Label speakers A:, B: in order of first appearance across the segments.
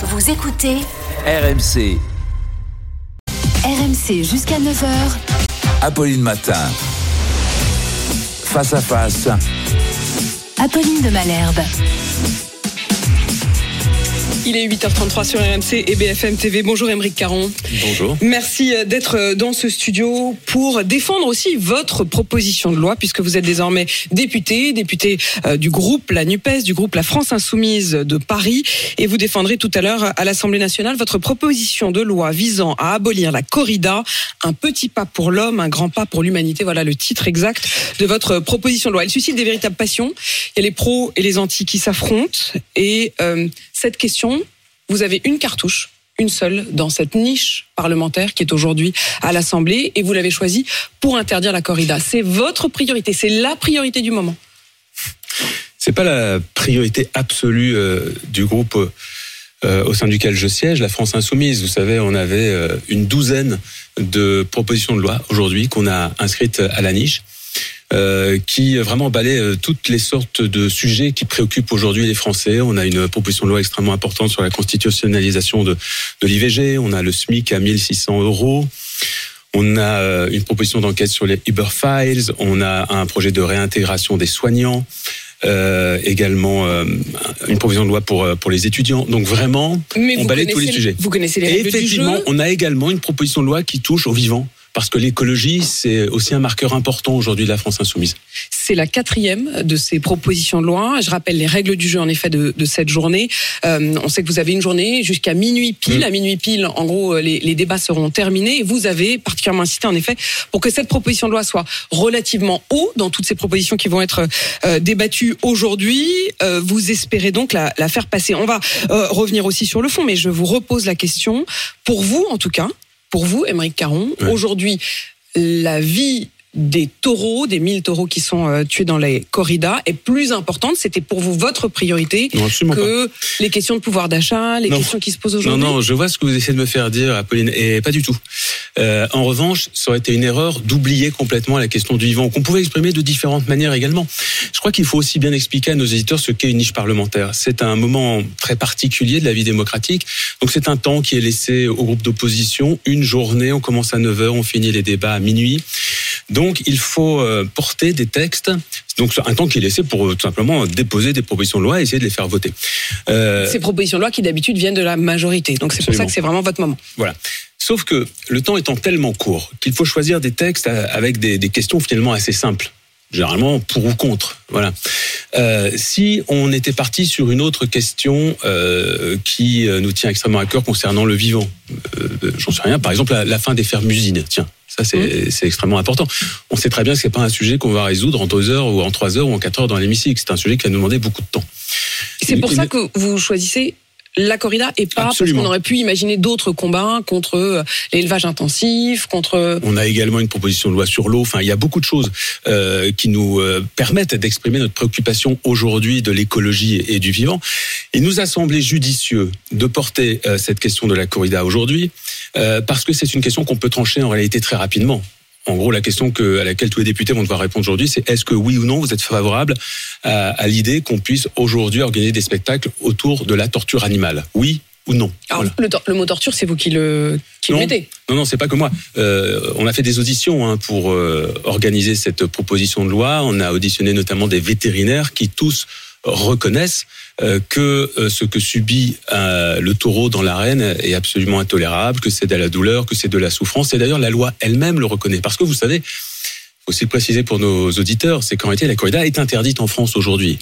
A: Vous écoutez
B: RMC,
A: RMC jusqu'à 9h.
B: Apolline Matin. Face à face,
A: Apolline de Malherbe.
C: Il est 8h33 sur RMC et BFM TV. Bonjour Émeric Caron.
D: Bonjour.
C: Merci euh, d'être euh, dans ce studio pour défendre aussi votre proposition de loi puisque vous êtes désormais député, député euh, du groupe La NUPES, du groupe La France Insoumise de Paris et vous défendrez tout à l'heure à l'Assemblée nationale votre proposition de loi visant à abolir la corrida, un petit pas pour l'homme, un grand pas pour l'humanité. Voilà le titre exact de votre proposition de loi. Elle suscite des véritables passions. Il y a les pros et les anti qui s'affrontent et euh, cette question vous avez une cartouche, une seule, dans cette niche parlementaire qui est aujourd'hui à l'Assemblée, et vous l'avez choisie pour interdire la corrida. C'est votre priorité, c'est la priorité du moment.
D: C'est pas la priorité absolue euh, du groupe euh, au sein duquel je siège, la France Insoumise. Vous savez, on avait euh, une douzaine de propositions de loi aujourd'hui qu'on a inscrites à la niche. Euh, qui vraiment balaie euh, toutes les sortes de sujets qui préoccupent aujourd'hui les Français. On a une proposition de loi extrêmement importante sur la constitutionnalisation de, de l'IVG. On a le SMIC à 1600 euros. On a euh, une proposition d'enquête sur les Uber Files. On a un projet de réintégration des soignants. Euh, également euh, une proposition de loi pour pour les étudiants. Donc vraiment,
C: Mais
D: on balaye tous les sujets.
C: vous connaissez les
D: Et
C: règles du
D: effectivement,
C: jeu.
D: on a également une proposition de loi qui touche aux vivants. Parce que l'écologie, c'est aussi un marqueur important aujourd'hui de la France insoumise.
C: C'est la quatrième de ces propositions de loi. Je rappelle les règles du jeu en effet de, de cette journée. Euh, on sait que vous avez une journée jusqu'à minuit pile.
D: Mm.
C: À minuit pile, en gros, euh, les, les débats seront terminés. Et vous avez particulièrement insisté en effet pour que cette proposition de loi soit relativement haut dans toutes ces propositions qui vont être euh, débattues aujourd'hui. Euh, vous espérez donc la, la faire passer. On va revenir aussi sur le fond, mais je vous repose la question. Pour vous, en tout cas, pour vous, Émeric Caron,
D: Ouais.
C: aujourd'hui, la vie des taureaux, des 1000 taureaux qui sont euh, tués dans les corridas est plus importante. C'était pour vous votre priorité
D: Non, pas.
C: que les questions de pouvoir d'achat, les
D: Non.
C: questions qui se posent
D: Non,
C: aujourd'hui.
D: non, je vois ce que vous essayez de me faire dire, Apolline, et pas du tout. Euh, en revanche, ça aurait été une erreur d'oublier complètement la question du vivant, qu'on pouvait exprimer de différentes manières également. Je crois qu'il faut aussi bien expliquer à nos éditeurs ce qu'est une niche parlementaire. C'est un moment très particulier de la vie démocratique. Donc c'est un temps qui est laissé au groupe d'opposition. Une journée, on commence à 9h, on finit les débats à minuit. Donc il faut euh, porter des textes. Donc un temps qui est laissé pour euh, tout simplement déposer des propositions de loi et essayer de les faire voter. Euh,
C: Ces propositions de loi qui d'habitude viennent de la majorité. Donc c'est pour ça que c'est vraiment votre moment.
D: Voilà. Sauf que le temps étant tellement court qu'il faut choisir des textes euh, avec des, des questions finalement assez simples. Généralement pour ou contre. Voilà. Euh, si on était parti sur une autre question euh, qui nous tient extrêmement à cœur concernant le vivant, euh, j'en sais rien. Par exemple, la, la fin des fermes usines. Tiens, ça c'est extrêmement important. On sait très bien que c'est pas un sujet qu'on va résoudre en deux heures ou en trois heures ou en quatre heures dans l'hémicycle. C'est un sujet qui va nous demander beaucoup de temps.
C: C'est pour ça que vous choisissez la corrida et pas
D: Absolument.
C: parce qu'on aurait pu imaginer d'autres combats contre euh, l'élevage intensif, contre
D: On a également une proposition de loi sur l'eau. Enfin, il y a beaucoup de choses euh, qui nous euh, permettent d'exprimer notre préoccupation aujourd'hui de l'écologie et du vivant. Il nous a semblé judicieux de porter euh, cette question de la corrida aujourd'hui euh, parce que c'est une question qu'on peut trancher en réalité très rapidement. En gros, la question que, à laquelle tous les députés vont devoir répondre aujourd'hui, c'est est-ce que oui ou non vous êtes favorable à, à l'idée qu'on puisse aujourd'hui organiser des spectacles autour de la torture animale? Oui ou non?
C: Alors,
D: Voilà.
C: le, mot torture, c'est vous qui le, qui le
D: Non.
C: mettez.
D: Non, non, c'est pas que moi. Euh, on a fait des auditions hein, pour euh, organiser cette proposition de loi. On a auditionné notamment des vétérinaires qui tous reconnaissent que euh, ce que subit euh, le taureau dans l'arène est absolument intolérable, que c'est de la douleur, que c'est de la souffrance. Et d'ailleurs, la loi elle-même le reconnaît. Parce que vous savez, aussi le préciser pour nos auditeurs, c'est qu'en réalité, la corrida est interdite en France aujourd'hui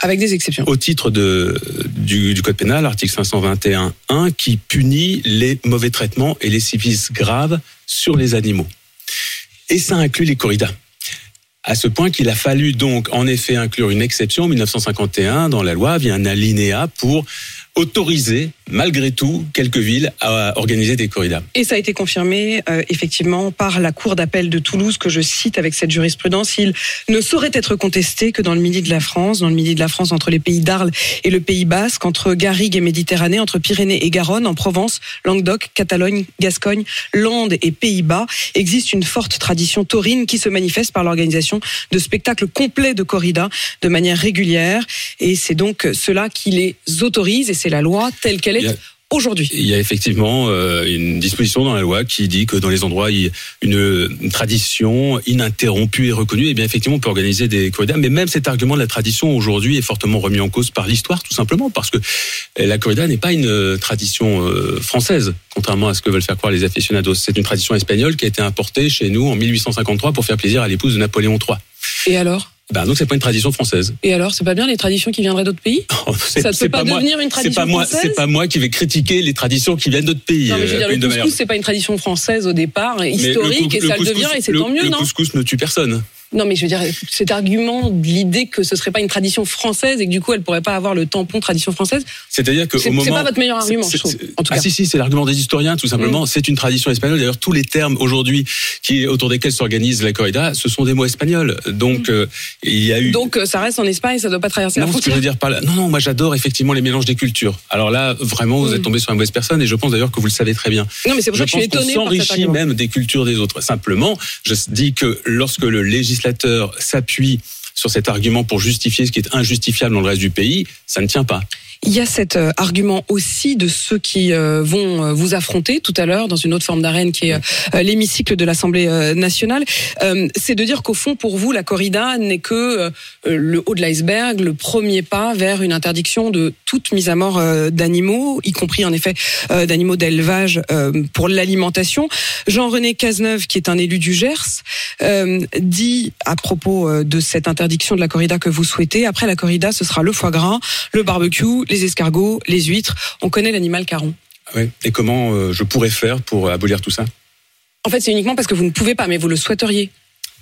C: Avec des exceptions.
D: au titre de, du, du Code pénal, article 521.1, qui punit les mauvais traitements et les sévices graves sur les animaux. Et ça inclut les corridas. À ce point qu'il a fallu donc en effet inclure une exception. En 1951 dans la loi via un alinéa pour autoriser malgré tout quelques villes à organiser des corridas.
C: Et ça a été confirmé euh, effectivement par la Cour d'appel de Toulouse que je cite avec cette jurisprudence. Il ne saurait être contesté que dans le midi de la France, dans le midi de la France entre les pays d'Arles et le Pays Basque, entre Garrigue et Méditerranée, entre Pyrénées et Garonne, en Provence, Languedoc, Catalogne, Gascogne, Landes et Pays-Bas, existe une forte tradition taurine qui se manifeste par l'organisation de spectacles complets de corrida de manière régulière. Et c'est donc cela qui les autorise c'est la loi telle qu'elle est aujourd'hui.
D: Il y a effectivement euh, une disposition dans la loi qui dit que dans les endroits où une, une tradition ininterrompue est reconnue, eh bien effectivement on peut organiser des corridas. Mais même cet argument de la tradition aujourd'hui est fortement remis en cause par l'histoire, tout simplement parce que la corrida n'est pas une tradition euh, française, contrairement à ce que veulent faire croire les aficionados. C'est une tradition espagnole qui a été importée chez nous en 1853 pour faire plaisir à l'épouse de Napoléon III.
C: Et alors?
D: Ben donc c'est pas une tradition française.
C: Et alors, c'est pas bien les traditions qui viendraient d'autres pays?
D: Oh,
C: Ça ne peut pas,
D: moi-
C: devenir une tradition
D: pas moi,
C: française?
D: c'est pas moi qui vais critiquer les traditions qui viennent d'autres pays.
C: Non, mais je veux
D: euh,
C: dire, le
D: de Malherbe.
C: couscous, c'est pas une tradition française au départ, historique,
D: le
C: et ça
D: le
C: le devient, et c'est
D: le-
C: tant mieux,
D: Le
C: non?
D: couscous ne tue personne.
C: Non, mais je veux dire, cet argument de l'idée que ce serait pas une tradition française et que du coup, elle pourrait pas avoir le tampon tradition française,
D: C'est-à-dire que
C: c'est
D: au moment
C: c'est pas votre meilleur argument, je trouve. En tout
D: ah
C: cas. Mm.
D: si si, c'est l'argument des historiens tout simplement. C'est une tradition espagnole. D'ailleurs, tous les termes aujourd'hui qui autour desquels s'organise la corrida, ce sont des mots espagnols. Donc euh, il y a eu.
C: Donc, euh, ça reste en Espagne, ça doit pas traverser la
D: non, ce que je
C: frontière.
D: veux dire par là. Non, non, moi j'adore effectivement les mélanges des cultures. Alors là, vraiment, vous
C: Mm.
D: êtes tombé sur la mauvaise personne et je pense d'ailleurs que vous le savez très bien.
C: Non, mais c'est pour ça que je suis étonné
D: s'enrichit même des cultures des autres. Simplement, je dis que lorsque le législateur s'appuie sur cet argument pour justifier ce qui est injustifiable dans le reste du pays, ça ne tient pas.
C: Il y a cet euh, argument aussi de ceux qui euh, vont euh, vous affronter tout à l'heure dans une autre forme d'arène qui est euh, l'hémicycle de l'Assemblée nationale. C'est de dire qu'au fond, pour vous, la corrida n'est que le haut de l'iceberg, le premier pas vers une interdiction de toute mise à mort d'animaux, y compris en effet d'animaux d'élevage pour l'alimentation. Jean-René Cazeneuve, qui est un élu du Gers, dit à propos de cette interdiction de la corrida que vous souhaitez, après la corrida, ce sera le foie gras, le barbecue, les escargots, les huîtres. On connaît l'animal caron.
D: Oui. Et comment euh, je pourrais faire pour abolir tout ça?
C: En fait, c'est uniquement parce que vous ne pouvez pas, mais vous le souhaiteriez.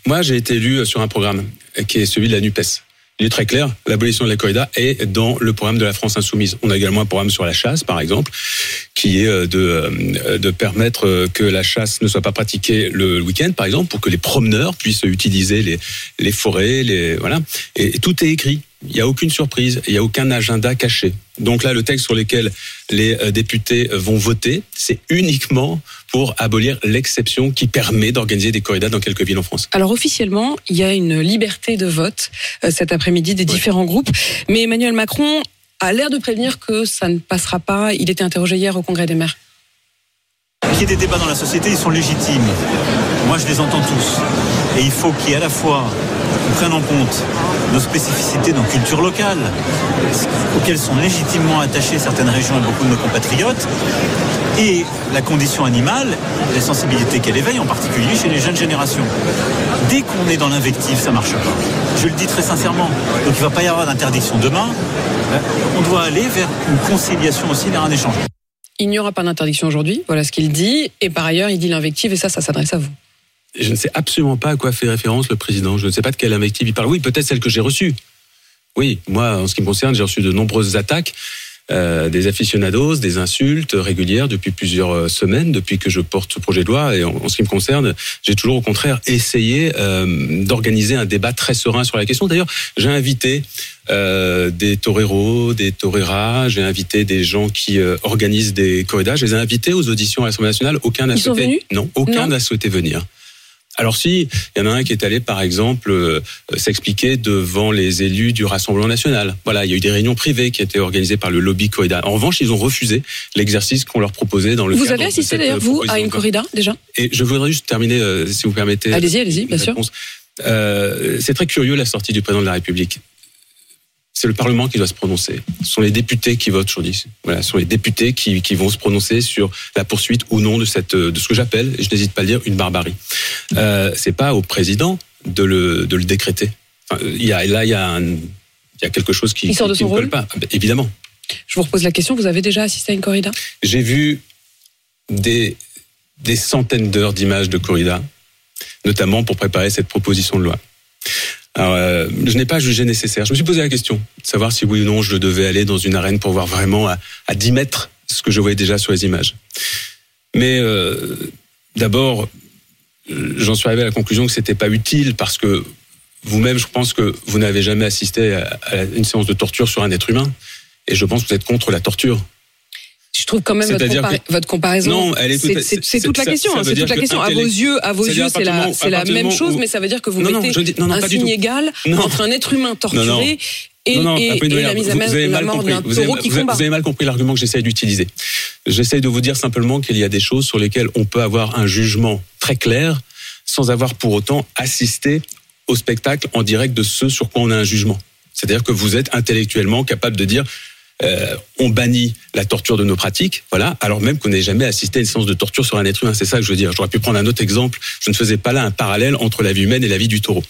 D: Moi, j'ai été élu euh, sur un programme euh, qui est celui de la NUPES. Il est très clair, l'abolition de la corrida est dans le programme de la France insoumise. On a également un programme sur la chasse, par exemple, qui est euh, de, euh, de permettre euh, que la chasse ne soit pas pratiquée le week-end, par exemple, pour que les promeneurs puissent utiliser les, les forêts, les voilà. Et, et tout est écrit. Il n'y a aucune surprise, il n'y a aucun agenda caché. Donc là, le texte sur lequel les euh, députés vont voter, c'est uniquement pour abolir l'exception qui permet d'organiser des corridas dans quelques villes en France.
C: Alors officiellement, il y a une liberté de vote euh, cet après-midi des différents groupes, mais Emmanuel Macron a l'air de prévenir que ça ne passera pas. Il était interrogé hier au Congrès des maires.
E: Qu'il y ait des débats dans la société, ils sont légitimes. Moi, je les entends tous. Et il faut qu'il y ait à la fois, on prenne en compte nos spécificités, nos cultures locales, auxquelles sont légitimement attachées certaines régions et beaucoup de nos compatriotes, et la condition animale, la sensibilité qu'elle éveille, en particulier chez les jeunes générations. Dès qu'on est dans l'invective, ça marche pas. Je le dis très sincèrement. Donc il ne va pas y avoir d'interdiction demain. On doit aller vers une conciliation aussi, vers un échange.
C: Il n'y aura pas d'interdiction aujourd'hui, voilà ce qu'il dit, et par ailleurs, il dit l'invective, et ça, ça s'adresse à vous.
D: Je ne sais absolument pas à quoi fait référence le président. Je ne sais pas de quelle invective il parle. Oui, peut-être celle que j'ai reçue. Oui, moi, en ce qui me concerne, j'ai reçu de nombreuses attaques, euh, des aficionados, des insultes régulières depuis plusieurs euh, semaines, depuis que je porte ce projet de loi. Et en, en ce qui me concerne, j'ai toujours au contraire essayé euh, d'organiser un débat très serein sur la question. D'ailleurs, j'ai invité euh, des toreros, des toreras, j'ai invité des gens qui euh, organisent des corridas. Je les ai invités aux auditions à l'Assemblée nationale. Aucun n'a souhaité. non, aucun n'a souhaité venir. Alors si, il y en a un qui est allé par exemple euh, s'expliquer devant les élus du Rassemblement national. Voilà, il y a eu des réunions privées qui étaient organisées par le lobby corrida. En revanche, ils ont refusé l'exercice qu'on leur proposait dans le
C: Vous
D: cadre
C: avez assisté
D: cette,
C: d'ailleurs,
D: euh,
C: vous, à une corrida, déjà?
D: Et je voudrais juste terminer, euh, si vous permettez.
C: Allez-y, allez-y, bien sûr.
D: Euh, c'est très curieux la sortie du président de la République. C'est le Parlement qui doit se prononcer. Ce sont les députés qui votent aujourd'hui. Voilà, ce sont les députés qui, qui vont se prononcer sur la poursuite ou non de cette de ce que j'appelle, et je n'hésite pas à le dire, une barbarie. Euh, c'est pas au président de le de le décréter. Enfin, il y a là il y a un, il y a quelque chose qui,
C: Il sort de
D: qui
C: son
D: ne colle
C: rôle
D: pas. Ah ben, évidemment.
C: Je vous repose la question, vous avez déjà assisté à une corrida?
D: J'ai vu des, des centaines d'heures d'images de corrida, notamment pour préparer cette proposition de loi. Alors, euh, je n'ai pas jugé nécessaire. Je me suis posé la question de savoir si oui ou non je devais aller dans une arène pour voir vraiment à, à 10 mètres ce que je voyais déjà sur les images. Mais euh, d'abord, euh, j'en suis arrivé à la conclusion que c'était pas utile parce que vous-même, je pense que vous n'avez jamais assisté à, à une séance de torture sur un être humain. Et je pense que vous êtes contre la torture.
C: Je trouve quand même votre, compara- votre comparaison.
D: Non, elle est
C: c'est- toute la question. hein, C'est toute la
D: que
C: question. À vos
D: intellect-
C: yeux, à vos yeux, c'est la, c'est même chose,
D: où-
C: mais ça veut dire que vous
D: Non,
C: mettez
D: dis- non,
C: un signe égal entre un être humain torturé et,
D: Non, non,
C: et-
D: Apolline
C: et la mise à
D: vous- avez
C: la
D: mal
C: mort
D: compris.
C: d'un
D: Vous avez, vous vous avez mal compris l'argument que j'essaie d'utiliser. J'essaye de vous dire simplement qu'il y a des choses sur lesquelles on peut avoir un jugement très clair sans avoir pour autant assisté au spectacle en direct de ce sur quoi on a un jugement. C'est-à-dire que vous êtes intellectuellement capable de dire euh, on bannit la torture de nos pratiques, voilà, alors même qu'on n'ait jamais assisté à une séance de torture sur un être humain. C'est ça que je veux dire. J'aurais pu prendre un autre exemple. Je ne faisais pas là un parallèle entre la vie humaine et la vie du taureau.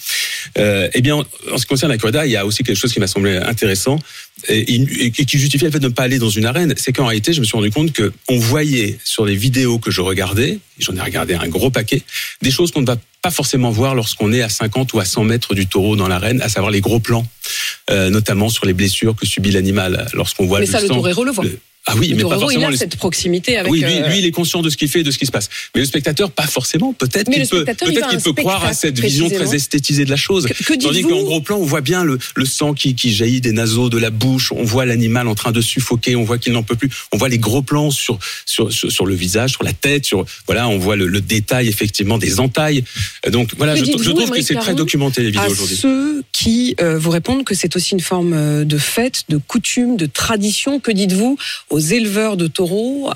D: Euh, eh bien, en ce qui concerne la corrida, il y a aussi quelque chose qui m'a semblé intéressant et, et, qui justifie le fait de ne pas aller dans une arène. C'est qu'en réalité, je me suis rendu compte que on voyait sur les vidéos que je regardais, j'en ai regardé un gros paquet, des choses qu'on ne va pas forcément voir lorsqu'on est à 50 ou à 100 mètres du taureau dans l'arène, à savoir les gros plans, euh, notamment sur les blessures que subit l'animal lorsqu'on voit
C: Mais
D: le
C: ça, le
D: sang.
C: le voit.
D: le- Ah oui, mais pas
C: torero, il
D: forcément
C: a
D: les-
C: cette proximité avec.
D: oui, lui,
C: euh,
D: lui, il est conscient de ce qu'il fait et de ce qui se passe. Mais le spectateur, pas forcément. Peut-être qu'il peut, peut-être qu'il peut croire à cette vision très esthétisée de la chose.
C: Que- que
D: Tandis qu'en gros plan, on voit bien le, le sang qui, qui jaillit des naseaux, de la bouche. On voit l'animal en train de suffoquer. On voit qu'il n'en peut plus. On voit les gros plans sur, sur, sur, sur le visage, sur la tête. Sur, voilà, on voit le, le détail, effectivement, des entailles. Donc voilà, je, trouve que c'est très documenté, les vidéos aujourd'hui.
C: ceux qui euh, vous répondent que c'est aussi une forme euh, de fête, de coutume, de tradition. Que dites-vous aux éleveurs de taureaux,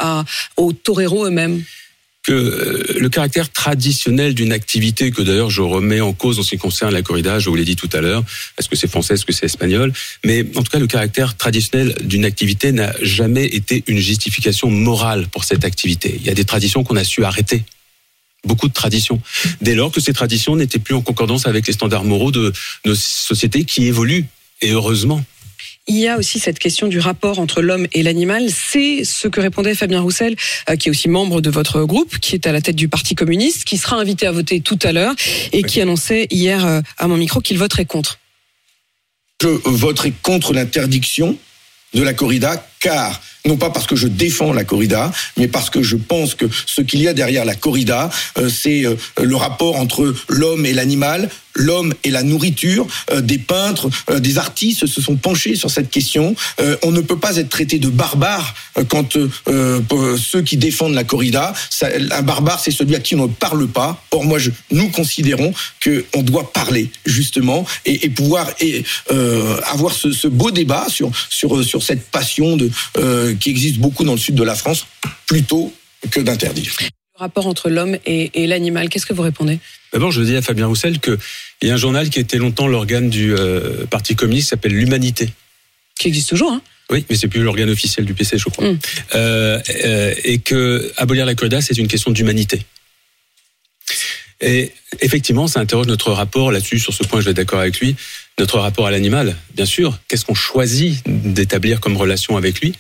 C: aux toreros eux-mêmes
D: que euh, le caractère traditionnel d'une activité que d'ailleurs je remets en cause en ce qui concerne la corrida, je vous l'ai dit tout à l'heure, est-ce que c'est français, est-ce que c'est espagnol, mais en tout cas le caractère traditionnel d'une activité n'a jamais été une justification morale pour cette activité. Il y a des traditions qu'on a su arrêter. Beaucoup de traditions. Dès lors que ces traditions n'étaient plus en concordance avec les standards moraux de nos sociétés qui évoluent, et heureusement.
C: Il y a aussi cette question du rapport entre l'homme et l'animal. C'est ce que répondait Fabien Roussel, euh, qui est aussi membre de votre groupe, qui est à la tête du Parti communiste, qui sera invité à voter tout à l'heure et qui annonçait hier euh, à mon micro qu'il voterait contre.
F: Je voterai contre l'interdiction de la corrida, car, non pas parce que je défends la corrida, mais parce que je pense que ce qu'il y a derrière la corrida, euh, c'est euh, le rapport entre l'homme et l'animal, l'homme et la nourriture. Euh, des peintres, euh, des artistes se sont penchés sur cette question. Euh, on ne peut pas être traité de barbare quand ceux qui défendent la corrida. Un barbare, c'est celui à qui on ne parle pas. Or, moi, je, nous considérons que on doit parler justement et, pouvoir avoir ce, beau débat sur cette passion qui existe beaucoup dans le sud de la France, plutôt que d'interdire.
C: Le rapport entre l'homme et l'animal, qu'est-ce que vous répondez?
D: D'abord, je dis à Fabien Roussel qu'il y a un journal qui était longtemps l'organe du euh, Parti communiste, s'appelle l'Humanité.
C: Qui existe toujours, hein
D: Oui, mais c'est plus l'organe officiel du PC, je crois.
C: Mm.
D: Euh, euh, et que abolir la corrida, c'est une question d'humanité. Et effectivement, ça interroge notre rapport là-dessus. Sur ce point, je vais être d'accord avec lui. Notre rapport à l'animal, bien sûr. Qu'est-ce qu'on choisit d'établir comme relation avec lui?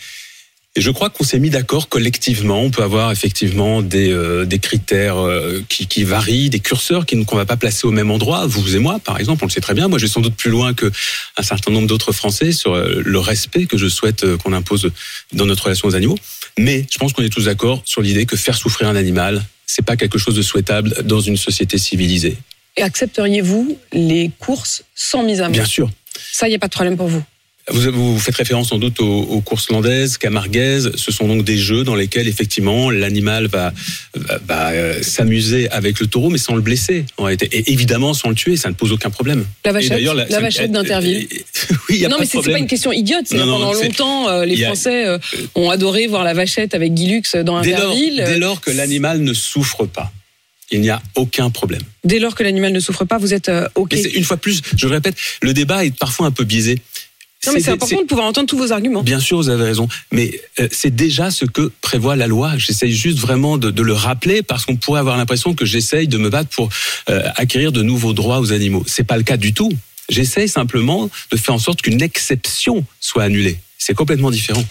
D: Et je crois qu'on s'est mis d'accord collectivement. On peut avoir effectivement des, euh, des critères euh, qui, qui varient, des curseurs qui- qu'on ne va pas placer au même endroit. Vous et moi, par exemple, on le sait très bien. Moi, je vais sans doute plus loin que un certain nombre d'autres Français sur euh, le respect que je souhaite qu'on impose dans notre relation aux animaux. Mais je pense qu'on est tous d'accord sur l'idée que faire souffrir un animal, c'est pas quelque chose de souhaitable dans une société civilisée.
C: Et accepteriez-vous les courses sans mise à mort?
D: Bien sûr.
C: Ça, il n'y a pas de problème pour vous?
D: Vous, vous faites référence sans doute aux, aux courses landaises, camarguaises. Ce sont donc des jeux dans lesquels effectivement l'animal va, va, va, euh, s'amuser avec le taureau, mais sans le blesser en réalité. Et évidemment sans le tuer, ça ne pose aucun problème.
C: La
D: Et
C: vachette, la,
D: ça-
C: vachette d'Interville.
D: oui,
C: non,
D: pas
C: mais c'est pas une question idiote.
D: Non, non,
C: pendant longtemps, euh, les
D: a-
C: Français euh, ont adoré voir la vachette avec Guy Lux dans
D: Dès lors,
C: Interville.
D: dès lors que l'animal ne souffre pas, il n'y a aucun problème.
C: Dès lors que l'animal ne souffre pas, vous êtes OK.
D: Mais une fois plus, je le répète, le débat est parfois un peu biaisé.
C: Non, mais c'est important de pouvoir entendre tous vos arguments.
D: Bien sûr, vous avez raison, mais euh, c'est déjà ce que prévoit la loi. J'essaye juste vraiment de, de le rappeler parce qu'on pourrait avoir l'impression que j'essaye de me battre pour euh, acquérir de nouveaux droits aux animaux. C'est pas le cas du tout. J'essaye simplement de faire en sorte qu'une exception soit annulée. C'est complètement différent.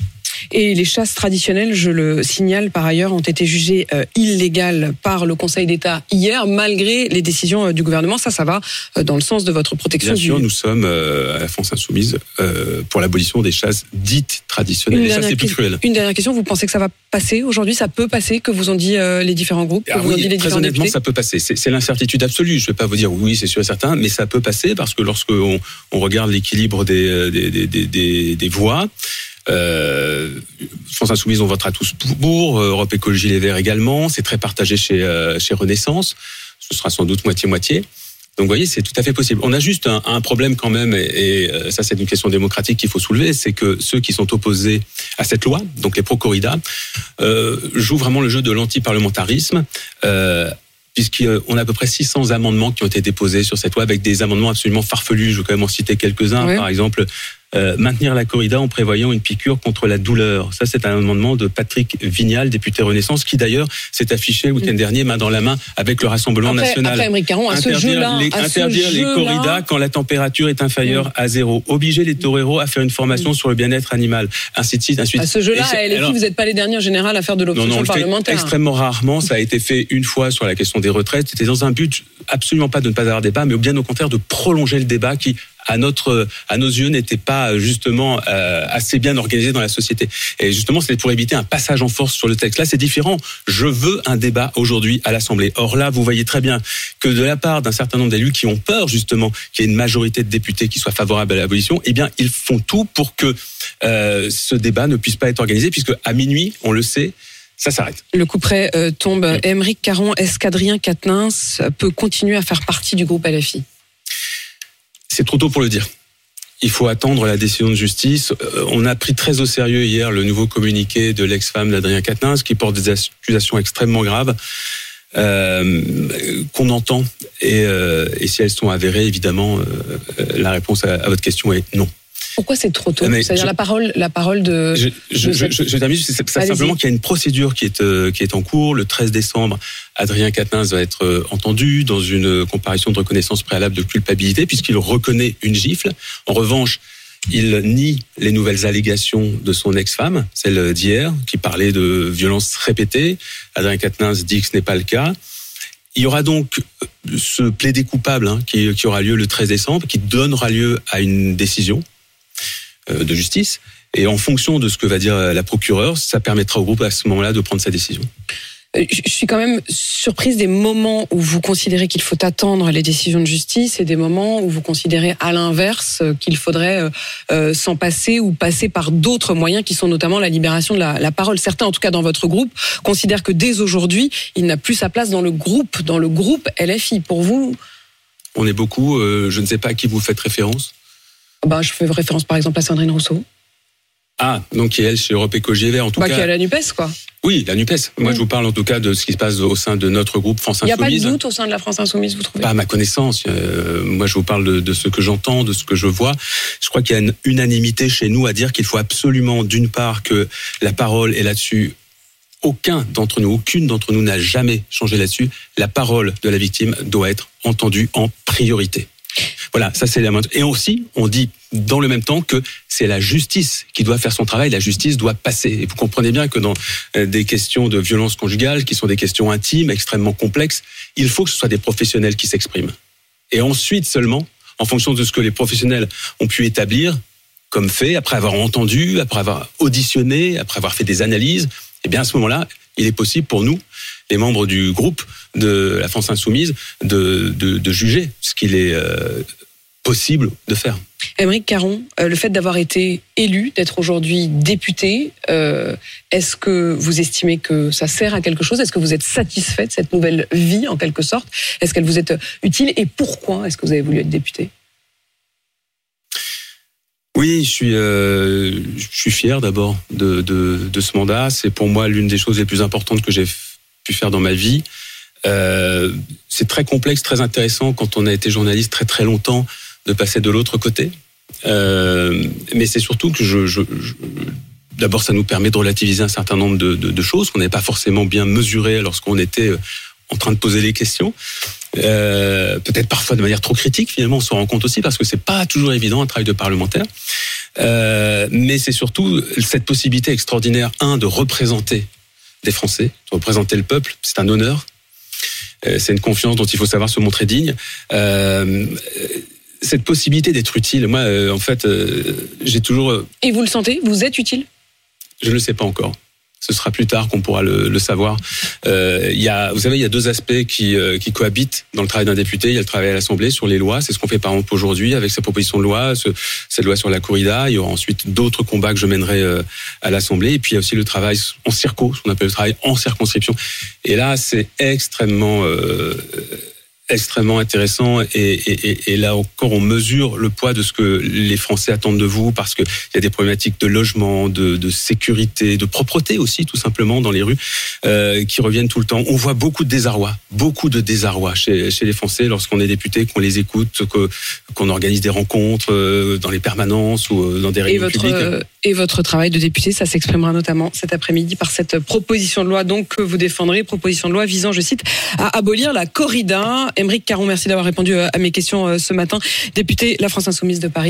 C: Et les chasses traditionnelles, je le signale par ailleurs, ont été jugées euh, illégales par le Conseil d'État hier, malgré les décisions euh, du gouvernement. Ça, ça va euh, dans le sens de votre protection
D: Bien
C: du.
D: sûr, nous sommes à la France insoumise pour l'abolition des chasses dites traditionnelles.
C: Une
D: Et ça,
C: dernière,
D: c'est plus
C: que-
D: cruel.
C: une dernière question, vous pensez que ça va passer aujourd'hui? Ça peut passer Que vous ont dit les différents groupes? Que
D: Ah
C: vous ont
D: oui,
C: dit les
D: très
C: différents
D: honnêtement,
C: députés?
D: ça peut passer. C'est l'incertitude absolue. Je ne vais pas vous dire oui, c'est sûr et certain, mais ça peut passer parce que lorsque on, on regarde l'équilibre des, des, des, des, des- des voix, euh, France Insoumise, on votera tous pour. euh, Europe Écologie Les Verts également. C'est très partagé chez, euh, chez Renaissance. Ce sera sans doute moitié-moitié. Donc, vous voyez, c'est tout à fait possible. On a juste un, un problème quand même, et, et, euh, ça, c'est une question démocratique qu'il faut soulever, c'est que ceux qui sont opposés à cette loi, donc les pro-corrida, euh, jouent vraiment le jeu de l'antiparlementarisme. Euh, puisqu'on a à peu près 600 amendements qui ont été déposés sur cette loi, avec des amendements absolument farfelus. Je vais quand même en citer quelques-uns.
C: Oui.
D: Par exemple, euh, maintenir la corrida en prévoyant une piqûre contre la douleur. Ça, c'est un amendement de Patrick Vignal, député Renaissance, qui d'ailleurs s'est affiché le week-end dernier main dans la main avec le Rassemblement
C: Après,
D: national.
C: après Caron, à ce
D: interdire
C: jeu-là,
D: les,
C: à ce
D: interdire les corridas quand la température est inférieure à zéro. Obliger les toreros à faire une formation sur le bien-être animal. Ainsi de suite, ainsi de
C: À ce jeu-là, à LFI,
D: alors-
C: vous n'êtes pas les derniers en général à faire de
D: non,
C: l'obstruction
D: non, on le fait
C: parlementaire.
D: extrêmement rarement. Ça a été fait une fois sur la question des retraites. C'était dans un but absolument pas de ne pas avoir débat, mais bien au contraire de prolonger le débat qui, à notre, à nos yeux, n'était pas justement euh, assez bien organisé dans la société. Et justement, c'était pour éviter un passage en force sur le texte. Là, c'est différent. Je veux un débat aujourd'hui à l'Assemblée. Or là, vous voyez très bien que de la part d'un certain nombre d'élus qui ont peur justement qu'il y ait une majorité de députés qui soient favorables à l'abolition, eh bien, ils font tout pour que euh, ce débat ne puisse pas être organisé, puisque à minuit, on le sait, ça s'arrête.
C: Le coup près euh, tombe. Émeric Caron, est-ce qu'Adrien Quatennens peut continuer à faire partie du groupe LFI
D: C'est trop tôt pour le dire. Il faut attendre la décision de justice. Euh, On a pris très au sérieux hier le nouveau communiqué de l'ex-femme d'Adrien Quatennens qui porte des accusations extrêmement graves euh, qu'on entend. Et, euh, et si elles sont avérées, évidemment, la réponse à votre question est non.
C: Pourquoi c'est trop tôt C'est-à-dire la parole, la parole de.
D: Je, je,
C: de
D: je,
C: cette-
D: je, je termine, c'est simplement qu'il y a une procédure qui est, euh, qui est en cours. Le 13 décembre, Adrien Quatennens va être euh, entendu dans une comparution de reconnaissance préalable de culpabilité, puisqu'il reconnaît une gifle. En revanche, il nie les nouvelles allégations de son ex-femme, celle d'hier, qui parlait de violences répétées. Adrien Quatennens dit que ce n'est pas le cas. Il y aura donc euh, ce plaidé coupable hein, qui, qui aura lieu le 13 décembre, qui donnera lieu à une décision de justice. Et en fonction de ce que va dire la procureure, ça permettra au groupe à ce moment-là de prendre sa décision.
C: Euh, Je suis quand même surprise des moments où vous considérez qu'il faut attendre les décisions de justice et des moments où vous considérez à l'inverse euh, qu'il faudrait euh, euh, s'en passer ou passer par d'autres moyens qui sont notamment la libération de la, la parole. Certains, en tout cas dans votre groupe, considèrent que dès aujourd'hui, il n'a plus sa place dans le groupe, dans le groupe LFI. Pour vous,
D: On est beaucoup, euh, je ne sais pas à qui vous faites référence.
C: Ben, je fais référence par exemple à Sandrine Rousseau,
D: Ah, donc qui est elle chez Europe Écologie Les Verts, en tout
C: bah, qui est
D: cas.
C: à la NUPES, quoi.
D: Oui, la NUPES. Moi,
C: Mm.
D: je vous parle en tout cas de ce qui se passe au sein de notre groupe France
C: Il n'y a pas de
D: Insoumise.
C: doute au sein de la France Insoumise, vous trouvez
D: Pas à ma connaissance. Euh, moi, je vous parle de, de ce que j'entends, de ce que je vois. Je crois qu'il y a une unanimité chez nous à dire qu'il faut absolument, d'une part, que la parole est là-dessus. Aucun d'entre nous, aucune d'entre nous n'a jamais changé là-dessus. La parole de la victime doit être entendue en priorité. Voilà, ça c'est la moindre. Et aussi, on dit dans le même temps que c'est la justice qui doit faire son travail. La justice doit passer. Et vous comprenez bien que dans euh, des questions de violence conjugale, qui sont des questions intimes, extrêmement complexes, il faut que ce soit des professionnels qui s'expriment. Et ensuite seulement, en fonction de ce que les professionnels ont pu établir comme fait, après avoir entendu, après avoir auditionné, après avoir fait des analyses, eh bien à ce moment-là, il est possible pour nous, les membres du groupe de la France Insoumise, de, de, de juger ce qu'il est euh, possible de faire.
C: Émeric Caron, euh, le fait d'avoir été élu, d'être aujourd'hui député, euh, est-ce que vous estimez que ça sert à quelque chose? Est-ce que vous êtes satisfait de cette nouvelle vie, en quelque sorte? Est-ce qu'elle vous est euh, utile? Et pourquoi est-ce que vous avez voulu être député?
D: Oui, je suis, euh, je suis fier d'abord de, de, de ce mandat. C'est pour moi l'une des choses les plus importantes que j'ai pu faire dans ma vie. Euh, c'est très complexe, très intéressant quand on a été journaliste très très longtemps de passer de l'autre côté. Euh, mais c'est surtout que je, d'abord ça nous permet de relativiser un certain nombre de, choses qu'on n'avait pas forcément bien mesurées lorsqu'on était euh, en train de poser les questions. Euh, peut-être parfois de manière trop critique finalement on se rend compte aussi parce que c'est pas toujours évident un travail de parlementaire mais c'est surtout cette possibilité extraordinaire un de représenter des Français de représenter le peuple c'est un honneur c'est une confiance dont il faut savoir se montrer digne cette possibilité d'être utile moi euh, en fait euh, j'ai toujours euh,
C: Et vous le sentez Vous êtes utile?
D: je ne le sais pas encore. Ce sera plus tard qu'on pourra le, le savoir. Euh, il y a, vous savez, il y a deux aspects qui, euh, qui cohabitent dans le travail d'un député. Il y a le travail à l'Assemblée sur les lois. C'est ce qu'on fait par exemple aujourd'hui avec sa proposition de loi, ce, cette loi sur la corrida. Il y aura ensuite d'autres combats que je mènerai euh, à l'Assemblée. Et puis il y a aussi le travail en circo, ce qu'on appelle le travail en circonscription. Et là, c'est extrêmement euh, extrêmement intéressant et, et, et, là encore on mesure le poids de ce que les Français attendent de vous parce qu'il y a des problématiques de logement, de, de, sécurité, de propreté aussi tout simplement dans les rues euh, qui reviennent tout le temps. On voit beaucoup de désarroi, beaucoup de désarroi chez, chez les Français lorsqu'on est député, qu'on les écoute, qu'on organise des rencontres euh, dans les permanences ou euh, dans des réunions
C: et votre,
D: publiques.
C: Et votre travail de député, ça s'exprimera notamment cet après-midi par cette proposition de loi donc que vous défendrez, proposition de loi visant, je cite, à abolir la corrida. Émeric Caron, merci d'avoir répondu à mes questions ce matin. Député La France Insoumise de Paris.